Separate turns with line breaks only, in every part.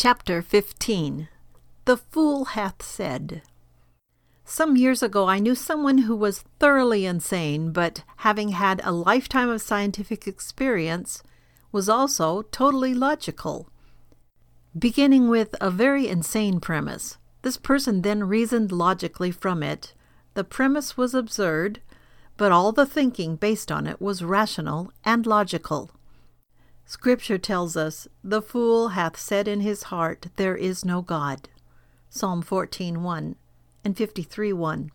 Chapter 15 The Fool Hath Said Some years ago, I knew someone who was thoroughly insane, but having had a lifetime of scientific experience, was also totally logical. Beginning with a very insane premise, this person then reasoned logically from it. The premise was absurd, but all the thinking based on it was rational and logical. Scripture tells us, The fool hath said in his heart, There is no God. Psalm 14:1 and 53:1.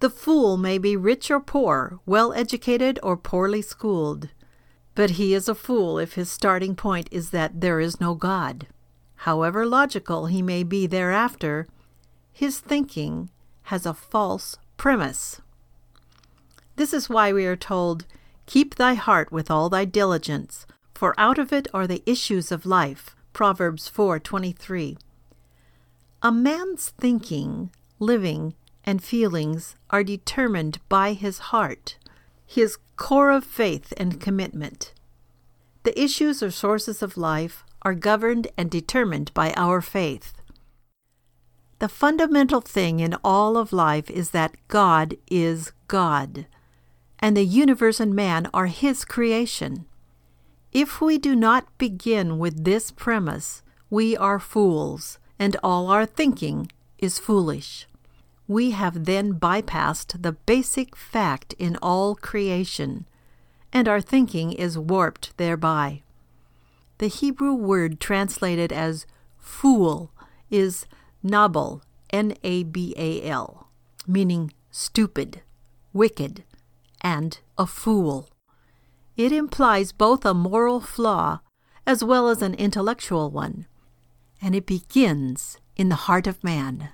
The fool may be rich or poor, well educated or poorly schooled, but he is a fool if his starting point is that there is no God. However logical he may be thereafter, his thinking has a false premise. This is why we are told, Keep thy heart with all thy diligence, for out of it are the issues of life. Proverbs 4:23. A man's thinking, living, and feelings are determined by his heart, his core of faith and commitment. The issues or sources of life are governed and determined by our faith. The fundamental thing in all of life is that God is God and the universe and man are His creation. If we do not begin with this premise, we are fools, and all our thinking is foolish. We have then bypassed the basic fact in all creation, and our thinking is warped thereby. The Hebrew word translated as fool is nabal, N A B A L, meaning stupid, wicked, and a fool. It implies both a moral flaw as well as an intellectual one, and it begins in the heart of man.